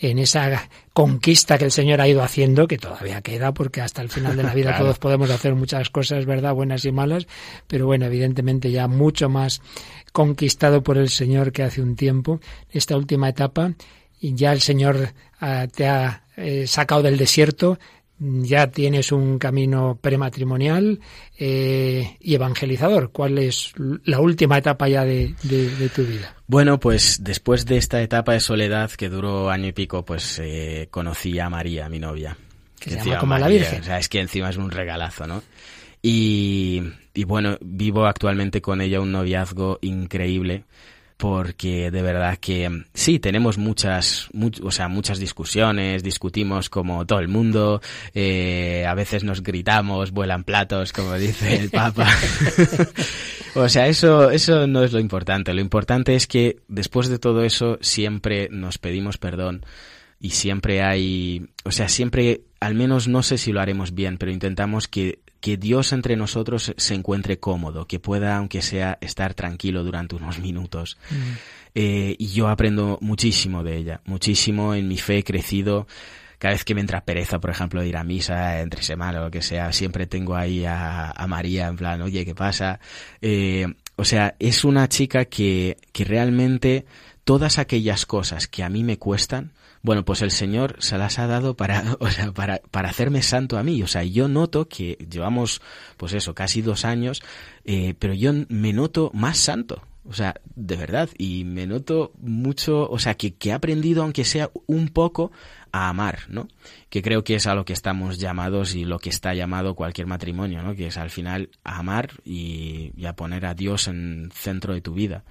en esa conquista que el Señor ha ido haciendo, que todavía queda, porque hasta el final de la vida claro. todos podemos hacer muchas cosas, ¿verdad? Buenas y malas, pero bueno, evidentemente ya mucho más conquistado por el Señor que hace un tiempo. Esta última etapa, y ya el Señor uh, te ha eh, sacado del desierto, ya tienes un camino prematrimonial eh, y evangelizador. ¿Cuál es la última etapa ya de, de, de, tu vida? Bueno, pues después de esta etapa de soledad que duró año y pico, pues eh, conocí a María, mi novia. Que, que se llama como María, la Virgen. O sea, es que encima es un regalazo, ¿no? Y, y bueno, vivo actualmente con ella un noviazgo increíble porque de verdad que sí, tenemos muchas, much, o sea, muchas discusiones, discutimos como todo el mundo, eh, a veces nos gritamos, vuelan platos, como dice el Papa. o sea, eso, eso no es lo importante. Lo importante es que después de todo eso siempre nos pedimos perdón y siempre hay, o sea, siempre, al menos no sé si lo haremos bien, pero intentamos que que Dios entre nosotros se encuentre cómodo, que pueda, aunque sea, estar tranquilo durante unos minutos. Mm. Eh, y yo aprendo muchísimo de ella, muchísimo en mi fe he crecido. cada vez que me entra pereza, por ejemplo, ir a misa entre semana o lo que sea, siempre tengo ahí a, María en plan, oye, ¿qué pasa? Eh, o sea, es una chica que, que realmente todas aquellas cosas que a mí me cuestan, bueno, pues el Señor se las ha dado para, o sea, para, para hacerme santo a mí. O sea, yo noto que llevamos, pues eso, casi dos años, eh, pero yo me noto más santo. O sea, de verdad, y me noto mucho, o sea, que, que he aprendido, aunque sea un poco, a amar, ¿no? Que creo que es a lo que estamos llamados y lo que está llamado cualquier matrimonio, ¿no? Que es al final a amar y, y a poner a Dios en centro de tu vida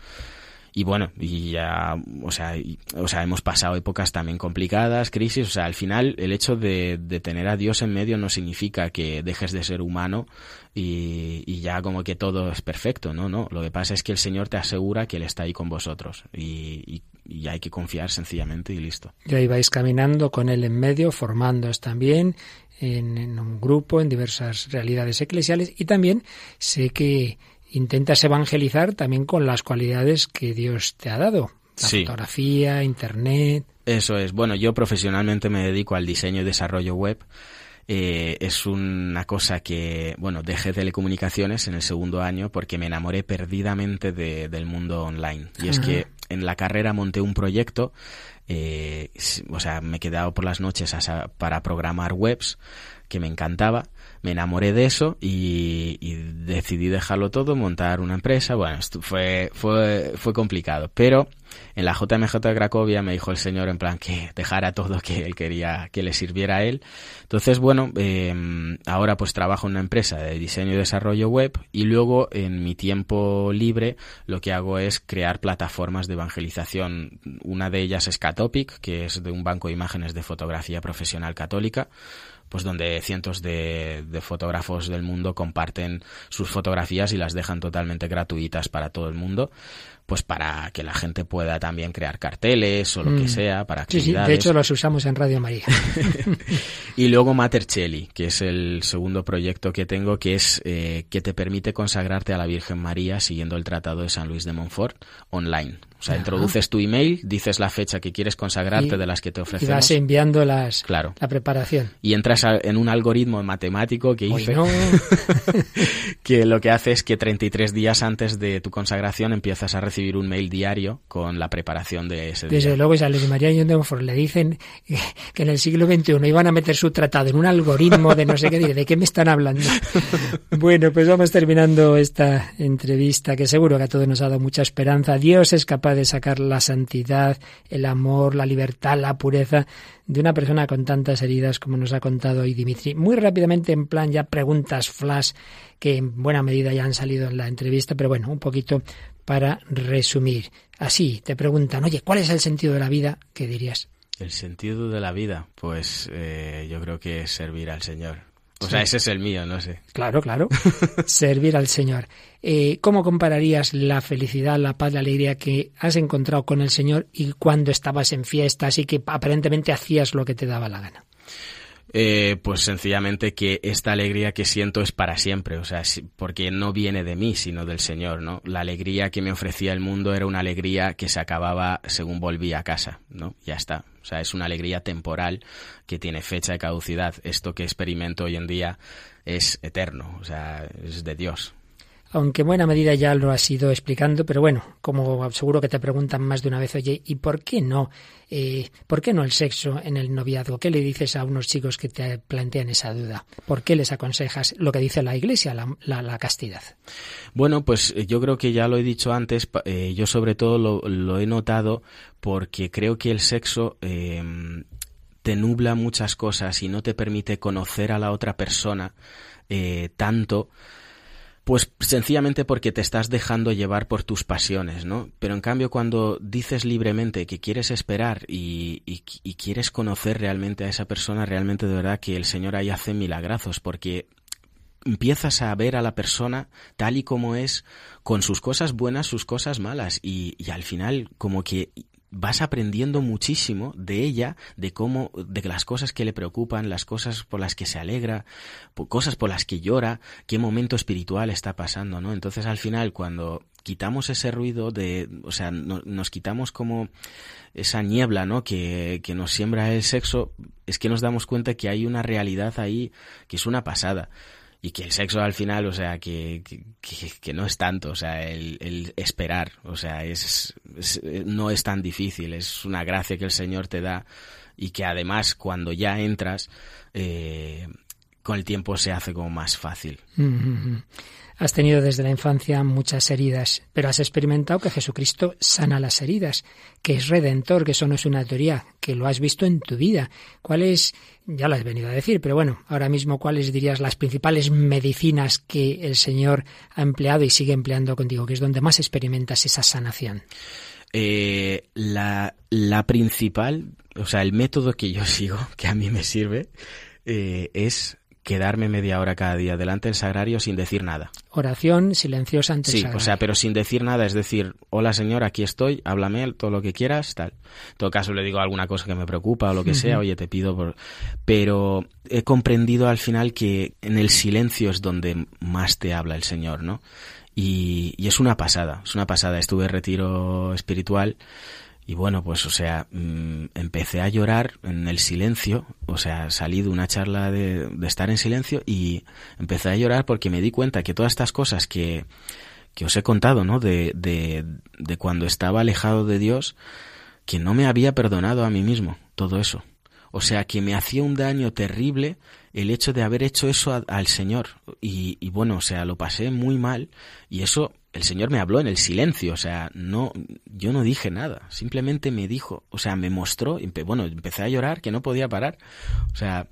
y bueno, y ya, o sea, o sea, hemos pasado épocas también complicadas, crisis, o sea, al final el hecho de, de tener a Dios en medio no significa que dejes de ser humano y, y, ya como que todo es perfecto, ¿no? No, lo que pasa es que el Señor te asegura que Él está ahí con vosotros y, y, hay que confiar sencillamente y listo. Y ahí vais caminando con Él en medio, formándoos también en, en un grupo, en diversas realidades eclesiales y también sé que intentas evangelizar también con las cualidades que Dios te ha dado. La fotografía, internet. Eso es. Bueno, yo profesionalmente me dedico al diseño y desarrollo web. Eh, es una cosa que, bueno, dejé telecomunicaciones en el segundo año porque me enamoré perdidamente de, del mundo online. Y es que en la carrera monté un proyecto, eh, o sea, me he quedado por las noches para programar webs que me encantaba me enamoré de eso y, decidí dejarlo todo, montar una empresa. Bueno, esto fue, fue, fue complicado, pero en la JMJ de Cracovia me dijo el señor en plan que dejara todo que él quería que le sirviera a él. Entonces, bueno, em, ahora pues trabajo en una empresa de diseño y desarrollo web y luego en mi tiempo libre lo que hago es crear plataformas de evangelización. Una de ellas es Catopic, que es de un banco de imágenes de fotografía profesional católica pues donde cientos de, de, fotógrafos del mundo comparten sus fotografías y las dejan totalmente gratuitas para todo el mundo pues para que la gente pueda también crear carteles o lo que mm. sea para actividades. Sí, sí, de hecho los usamos en Radio María. y luego Matercelli, que es el segundo proyecto que tengo, que es eh, que te permite consagrarte a la Virgen María siguiendo el Tratado de San Luis de Montfort online. O sea, introduces tu email, dices la fecha que quieres consagrarte de las que te ofrecemos. Y vas enviando las, claro. la preparación. Y entras en un algoritmo matemático que hice, que lo que hace es que 33 días antes de tu consagración empiezas a recibir un mail diario con la preparación de ese día. Desde luego, Luis María y le dicen que en el siglo XXI iban a meter su tratado en un algoritmo de no sé qué, ¿de qué me están hablando? bueno, pues vamos terminando esta entrevista que seguro que a todos nos ha dado mucha esperanza. Dios es capaz de sacar la santidad, el amor, la libertad, la pureza de una persona con tantas heridas como nos ha contado hoy Dimitri. Muy rápidamente, en plan ya preguntas flash que en buena medida ya han salido en la entrevista, pero bueno, un poquito para resumir. Así, te preguntan, oye, ¿cuál es el sentido de la vida? ¿Qué dirías? El sentido de la vida, pues eh, yo creo que es servir al Señor. O sea, ese es el mío, no sé. Claro, claro. Servir al Señor. Eh, ¿Cómo compararías la felicidad, la paz, la alegría que has encontrado con el Señor y cuando estabas en fiestas y que aparentemente hacías lo que te daba la gana? Eh, pues sencillamente que esta alegría que siento es para siempre, o sea, porque no viene de mí, sino del Señor, ¿no? La alegría que me ofrecía el mundo era una alegría que se acababa según volví a casa, ¿no? Ya está. O sea, es una alegría temporal que tiene fecha de caducidad. Esto que experimento hoy en día es eterno, o sea, es de Dios aunque en buena medida ya lo has ido explicando, pero bueno, como seguro que te preguntan más de una vez, oye, ¿y por qué no? Eh, ¿Por qué no el sexo en el noviazgo? ¿Qué le dices a unos chicos que te plantean esa duda? ¿Por qué les aconsejas lo que dice la Iglesia, la, castidad? Bueno, pues eh, yo creo que ya lo he dicho antes, eh, yo sobre todo lo, he notado porque creo que el sexo te nubla muchas cosas y no te permite conocer a la otra persona tanto pues sencillamente porque te estás dejando llevar por tus pasiones, ¿no? Pero en cambio cuando dices libremente que quieres esperar y, y, quieres conocer realmente a esa persona, realmente de verdad que el Señor ahí hace milagrazos, porque empiezas a ver a la persona tal y como es, con sus cosas buenas, sus cosas malas, y, y al final como que vas aprendiendo muchísimo de ella, de cómo, de las cosas que le preocupan, las cosas por las que se alegra, cosas por las que llora, qué momento espiritual está pasando, ¿no? Entonces al final cuando, quitamos ese ruido de, o sea, nos quitamos como esa niebla, ¿no? Que, que nos siembra el sexo, es que nos damos cuenta que hay una realidad ahí que es una pasada y que el sexo al final, o sea, que, que, no es tanto, o sea, el, el esperar, o sea, es, no es tan difícil, es una gracia que el Señor te da y que además cuando ya entras, eh, con el tiempo se hace como más fácil. Has tenido desde la infancia muchas heridas, pero has experimentado que Jesucristo sana las heridas, que es redentor, que eso no es una teoría, que lo has visto en tu vida. ¿Cuáles, ya lo has venido a decir, pero bueno, ahora mismo cuáles dirías las principales medicinas que el Señor ha empleado y sigue empleando contigo, que es donde más experimentas esa sanación? Eh, la, la principal, o sea, el método que yo sigo, que a mí me sirve, eh, es quedarme media hora cada día delante del sagrario sin decir nada. Oración silenciosa ante sí, el sagrario. o sea, pero sin decir nada, es decir, hola señor, aquí estoy, háblame todo lo que quieras, tal. En todo caso le digo alguna cosa que me preocupa o lo que sea, oye, te pido por... Pero he comprendido al final que en el silencio es donde más te habla el Señor, ¿no? Y, y es una pasada, es una pasada. Estuve en retiro espiritual y bueno, pues o sea, mm, empecé a llorar en el silencio, o sea, salí de una charla de, estar en silencio y empecé a llorar porque me di cuenta que todas estas cosas que, que os he contado, ¿no? De, de, cuando estaba alejado de Dios, que no me había perdonado a mí mismo, todo eso. O sea, que me hacía un daño terrible el hecho de haber hecho eso al Señor. Y, y, bueno, o sea, lo pasé muy mal y eso el Señor me habló en el silencio, o sea, no, yo no dije nada, simplemente me dijo, o sea, me mostró, bueno, empecé a llorar que no podía parar, o sea,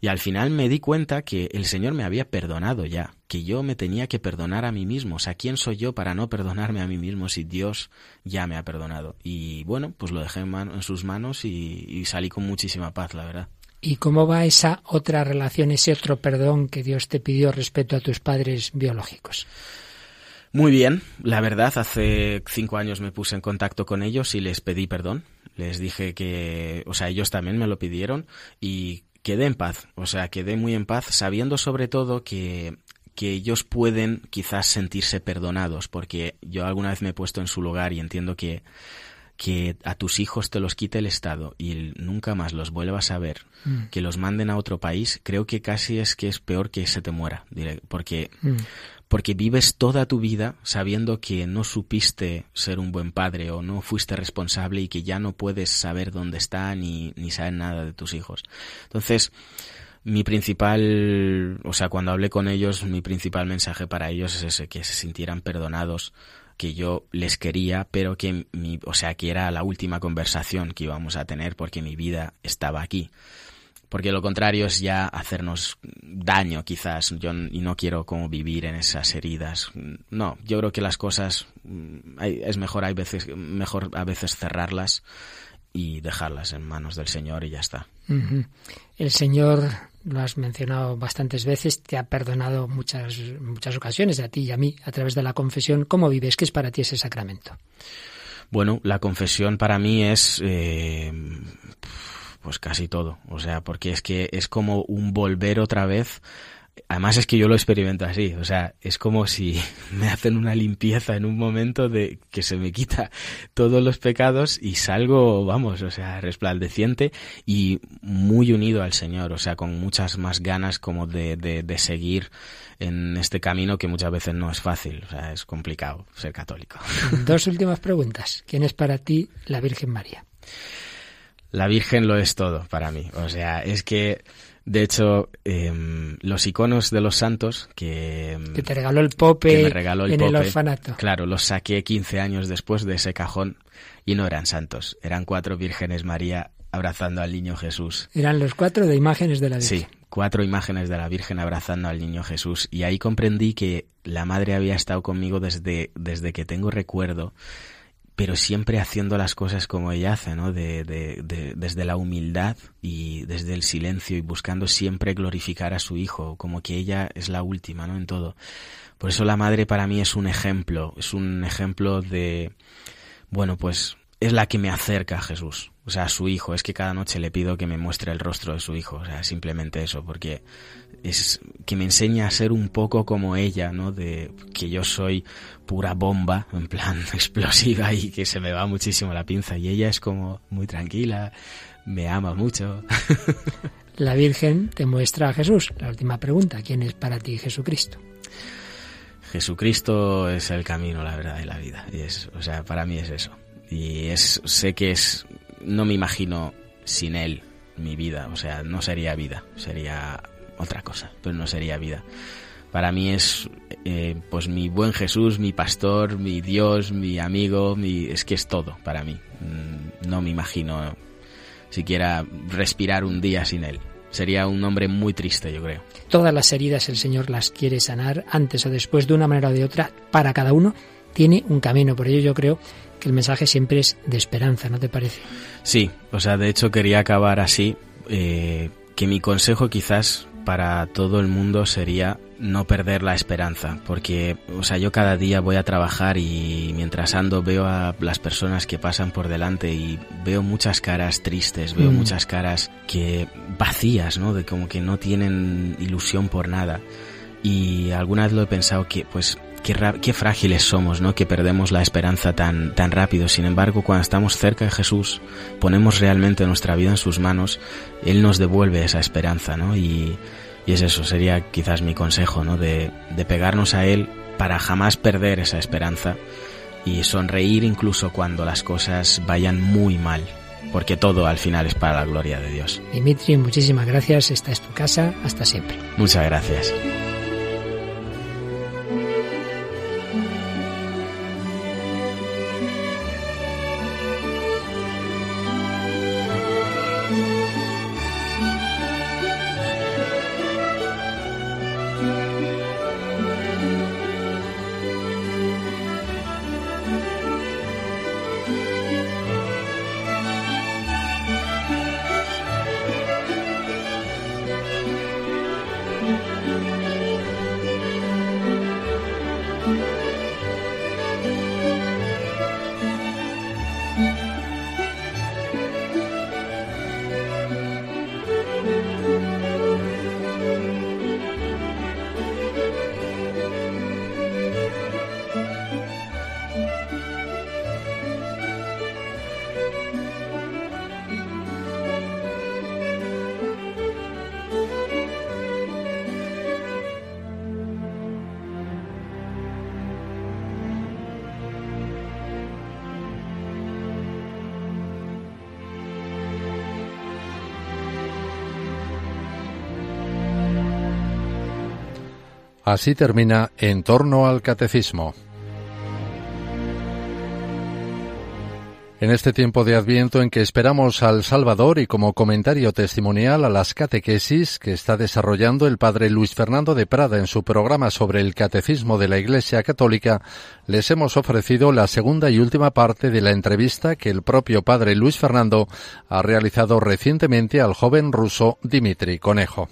y al final me di cuenta que el Señor me había perdonado ya, que yo me tenía que perdonar a mí mismo, o sea, ¿quién soy yo para no perdonarme a mí mismo si Dios ya me ha perdonado? Y bueno, pues lo dejé en, en sus manos y, y salí con muchísima paz, la verdad. ¿Y cómo va esa otra relación, ese otro perdón que Dios te pidió respecto a tus padres biológicos? Muy bien, la verdad, hace cinco años me puse en contacto con ellos y les pedí perdón. Les dije que, o sea, ellos también me lo pidieron y quedé en paz, o sea, quedé muy en paz, sabiendo sobre todo que, que ellos pueden quizás sentirse perdonados, porque yo alguna vez me he puesto en su lugar y entiendo que que a tus hijos te los quite el Estado y nunca más los vuelvas a ver, mm. que los manden a otro país, creo que casi es que es peor que se te muera, porque mm porque vives toda tu vida sabiendo que no supiste ser un buen padre o no fuiste responsable y que ya no puedes saber dónde están ni, ni saber nada de tus hijos. Entonces, mi principal, o sea, cuando hablé con ellos, mi principal mensaje para ellos es ese, que se sintieran perdonados, que yo les quería, pero que mi, o sea, que era la última conversación que íbamos a tener porque mi vida estaba aquí porque lo contrario es ya hacernos daño quizás. Yo y no quiero como vivir en esas heridas. No yo creo que las cosas mm, es mejor hay veces mejor a veces cerrarlas y dejarlas en manos del Señor y ya está. El Señor lo has mencionado bastantes veces te ha perdonado muchas muchas ocasiones a ti y a mí a través de la confesión. Cómo vives qué es para ti ese sacramento bueno la confesión para mí es eh, pues casi todo. O sea, porque es que es como un volver otra vez. Además es que yo lo experimento así, o sea, es como si me hacen una limpieza en un momento de que se me quita todos los pecados y salgo, vamos, o sea, resplandeciente y muy unido al Señor, o sea, con muchas más ganas como de, de, de seguir en este camino que muchas veces no es fácil, o sea, es complicado ser católico. Dos últimas preguntas. ¿Quién es para ti la Virgen María? La Virgen lo es todo para mí. O sea, es que, de hecho, eh, los iconos de los santos que... Que te regaló el Pope me regaló el en Pope, el orfanato. Claro, los saqué 15 años después de ese cajón y no eran santos, eran cuatro vírgenes María abrazando al niño Jesús. Eran los cuatro de imágenes de la Virgen. Sí, cuatro imágenes de la Virgen abrazando al niño Jesús. Y ahí comprendí que la Madre había estado conmigo desde, desde que tengo recuerdo pero siempre haciendo las cosas como ella hace, ¿no? De, de, de, desde la humildad y desde el silencio y buscando siempre glorificar a su hijo, como que ella es la última, ¿no? En todo. Por eso la madre para mí es un ejemplo, es un ejemplo de, bueno, pues es la que me acerca a Jesús. o sea, a su hijo. Es que cada noche le pido que me muestre el rostro de su hijo, o sea, simplemente eso, porque es que me enseña a ser un poco como ella, ¿no? De que yo soy pura bomba, en plan explosiva y que se me va muchísimo la pinza y ella es como muy tranquila, me ama mucho. La Virgen te muestra a Jesús. La última pregunta, ¿quién es para ti Jesucristo? Jesucristo es el camino, la verdad y la vida. Y es, o sea, para mí es eso. Y es, sé que es, no me imagino sin él mi vida. O sea, no sería vida, sería otra cosa, pero no sería vida. Para mí es, eh, pues mi buen Jesús, mi pastor, mi Dios, mi amigo, mi, es que es todo para mí. Mm, no me imagino siquiera respirar un día sin él. Sería un hombre muy triste, yo creo. Todas las heridas el Señor las quiere sanar antes o después, de una manera o de otra, para cada uno tiene un camino. Por ello yo creo que el mensaje siempre es de esperanza, ¿no te parece? Sí, o sea, de hecho quería acabar así, eh, que mi consejo quizás para todo el mundo sería no perder la esperanza, porque, o sea, yo cada día voy a trabajar y mientras ando veo a las personas que pasan por delante y veo muchas caras tristes, veo Mm. muchas caras que vacías, ¿no? De como que no tienen ilusión por nada. Y alguna vez lo he pensado que, pues, qué, qué frágiles somos, ¿no? Que perdemos la esperanza tan, tan rápido. Sin embargo, cuando estamos cerca de Jesús, ponemos realmente nuestra vida en sus manos, Él nos devuelve esa esperanza, ¿no? Y, y es eso, sería quizás mi consejo, ¿no? De, de pegarnos a Él para jamás perder esa esperanza y sonreír incluso cuando las cosas vayan muy mal, porque todo al final es para la gloria de Dios. Dimitri, muchísimas gracias. Esta es tu casa. Hasta siempre. Muchas gracias. Así termina En torno al catecismo. En este tiempo de Adviento en que esperamos al Salvador y como comentario testimonial a las catequesis que está desarrollando el padre Luis Fernando de Prada en su programa sobre el catecismo de la Iglesia Católica, les hemos ofrecido la segunda y última parte de la entrevista que el propio padre Luis Fernando ha realizado recientemente al joven ruso Dimitri Conejo.